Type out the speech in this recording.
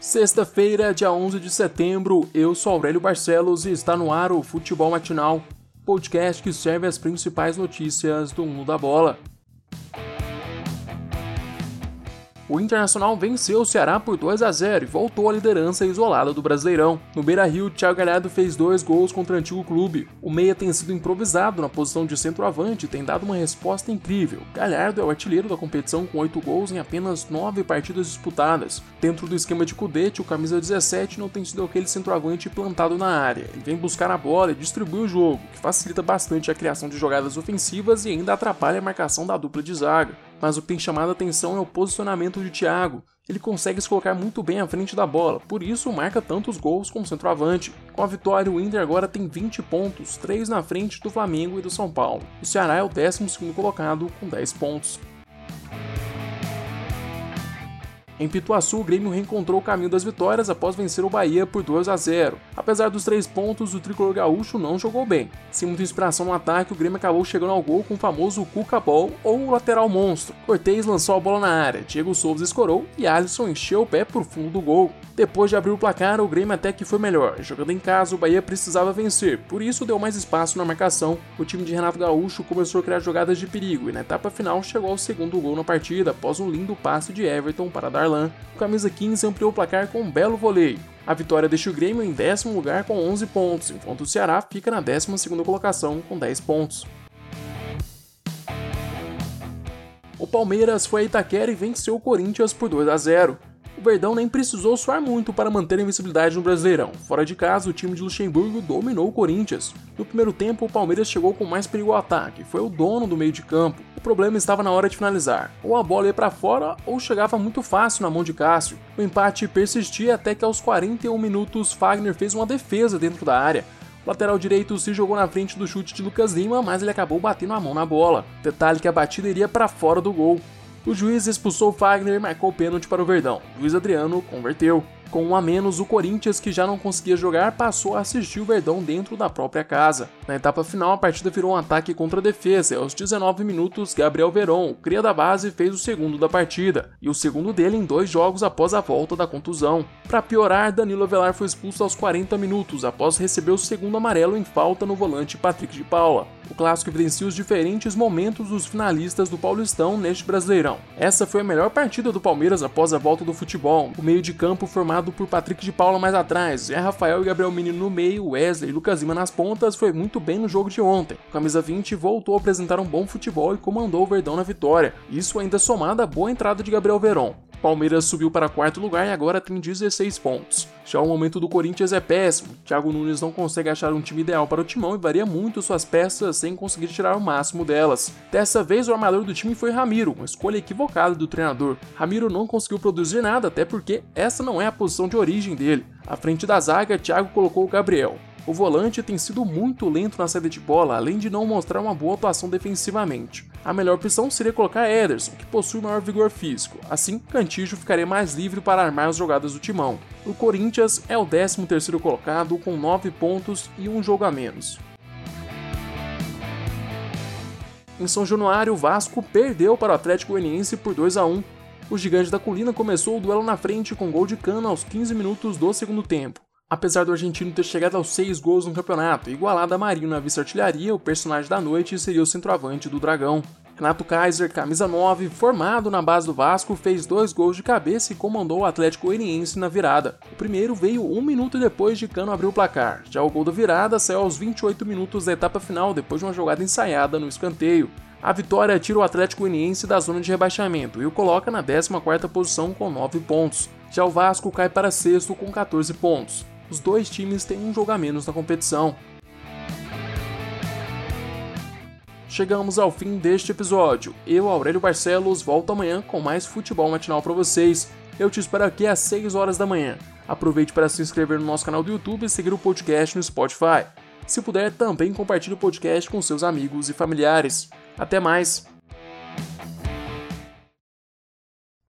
Sexta-feira, dia 11 de setembro, eu sou Aurélio Barcelos e está no ar o Futebol Matinal, podcast que serve as principais notícias do mundo da bola. O Internacional venceu o Ceará por 2 a 0 e voltou à liderança isolada do Brasileirão. No Beira-Rio, Thiago Galhardo fez dois gols contra o antigo clube. O meia tem sido improvisado na posição de centroavante e tem dado uma resposta incrível. Galhardo é o artilheiro da competição com 8 gols em apenas 9 partidas disputadas. Dentro do esquema de Cudete, o camisa 17 não tem sido aquele centroavante plantado na área. Ele vem buscar a bola e distribui o jogo, que facilita bastante a criação de jogadas ofensivas e ainda atrapalha a marcação da dupla de zaga mas o que tem chamado a atenção é o posicionamento de Thiago. Ele consegue se colocar muito bem à frente da bola, por isso marca tantos gols como centroavante. Com a vitória, o Inter agora tem 20 pontos, 3 na frente do Flamengo e do São Paulo. O Ceará é o 12 colocado com 10 pontos. Em Pituaçu, o Grêmio reencontrou o caminho das vitórias após vencer o Bahia por 2 a 0. Apesar dos três pontos, o tricolor gaúcho não jogou bem. Sem muita inspiração no ataque, o Grêmio acabou chegando ao gol com o famoso Cuca Ball ou lateral monstro. Cortez lançou a bola na área, Diego Souza escorou e Alisson encheu o pé por fundo do gol. Depois de abrir o placar, o Grêmio até que foi melhor. Jogando em casa, o Bahia precisava vencer, por isso deu mais espaço na marcação. O time de Renato Gaúcho começou a criar jogadas de perigo e na etapa final chegou ao segundo gol na partida após um lindo passe de Everton para dar Darlan, o camisa 15 ampliou o placar com um belo voleio. A vitória deixa o Grêmio em décimo lugar com 11 pontos, enquanto o Ceará fica na 12 colocação com 10 pontos. O Palmeiras foi a Itaquera e venceu o Corinthians por 2 a 0 o Verdão nem precisou suar muito para manter a invencibilidade no Brasileirão. Fora de casa, o time de Luxemburgo dominou o Corinthians. No primeiro tempo, o Palmeiras chegou com mais perigo ao ataque, foi o dono do meio de campo. O problema estava na hora de finalizar. Ou a bola ia para fora ou chegava muito fácil na mão de Cássio. O empate persistia até que aos 41 minutos Fagner fez uma defesa dentro da área. O lateral direito se jogou na frente do chute de Lucas Lima, mas ele acabou batendo a mão na bola. Detalhe que a batida iria para fora do gol. O juiz expulsou Fagner e marcou o pênalti para o Verdão. Luiz Adriano converteu. Com um a menos, o Corinthians, que já não conseguia jogar, passou a assistir o Verdão dentro da própria casa. Na etapa final, a partida virou um ataque contra a defesa aos 19 minutos, Gabriel Veron, o cria da base, fez o segundo da partida, e o segundo dele em dois jogos após a volta da contusão. Para piorar, Danilo Avelar foi expulso aos 40 minutos após receber o segundo amarelo em falta no volante Patrick de Paula. O clássico evidencia os diferentes momentos dos finalistas do Paulistão neste Brasileirão. Essa foi a melhor partida do Palmeiras após a volta do futebol. O meio de campo formado por Patrick de Paula mais atrás, Zé Rafael e Gabriel Menino no meio, Wesley e Lucas Lima nas pontas foi muito bem no jogo de ontem. O camisa 20 voltou a apresentar um bom futebol e comandou o Verdão na vitória. Isso ainda somado à boa entrada de Gabriel Veron. Palmeiras subiu para quarto lugar e agora tem 16 pontos. Já o momento do Corinthians é péssimo. Thiago Nunes não consegue achar um time ideal para o timão e varia muito suas peças sem conseguir tirar o máximo delas. Dessa vez o armador do time foi Ramiro, uma escolha equivocada do treinador. Ramiro não conseguiu produzir nada, até porque essa não é a posição de origem dele. À frente da zaga, Thiago colocou o Gabriel. O volante tem sido muito lento na saída de bola, além de não mostrar uma boa atuação defensivamente. A melhor opção seria colocar Ederson, que possui maior vigor físico. Assim, Cantijo ficaria mais livre para armar as jogadas do timão. O Corinthians é o 13º colocado com 9 pontos e um jogo a menos. Em São Januário, o Vasco perdeu para o Atlético Goianiense por 2 a 1. O gigante da colina começou o duelo na frente com gol de cana aos 15 minutos do segundo tempo. Apesar do argentino ter chegado aos 6 gols no campeonato, igualado a Marinho na vice-artilharia, o personagem da noite seria o centroavante do Dragão. Renato Kaiser, camisa 9, formado na base do Vasco, fez dois gols de cabeça e comandou o Atlético Goianiense na virada. O primeiro veio um minuto depois de Cano abrir o placar. Já o gol da virada saiu aos 28 minutos da etapa final, depois de uma jogada ensaiada no escanteio. A vitória tira o Atlético Goianiense da zona de rebaixamento e o coloca na 14ª posição com 9 pontos. Já o Vasco cai para sexto com 14 pontos os dois times têm um jogo a menos na competição. Chegamos ao fim deste episódio. Eu, Aurélio Barcelos, volto amanhã com mais futebol matinal para vocês. Eu te espero aqui às 6 horas da manhã. Aproveite para se inscrever no nosso canal do YouTube e seguir o podcast no Spotify. Se puder, também compartilhe o podcast com seus amigos e familiares. Até mais!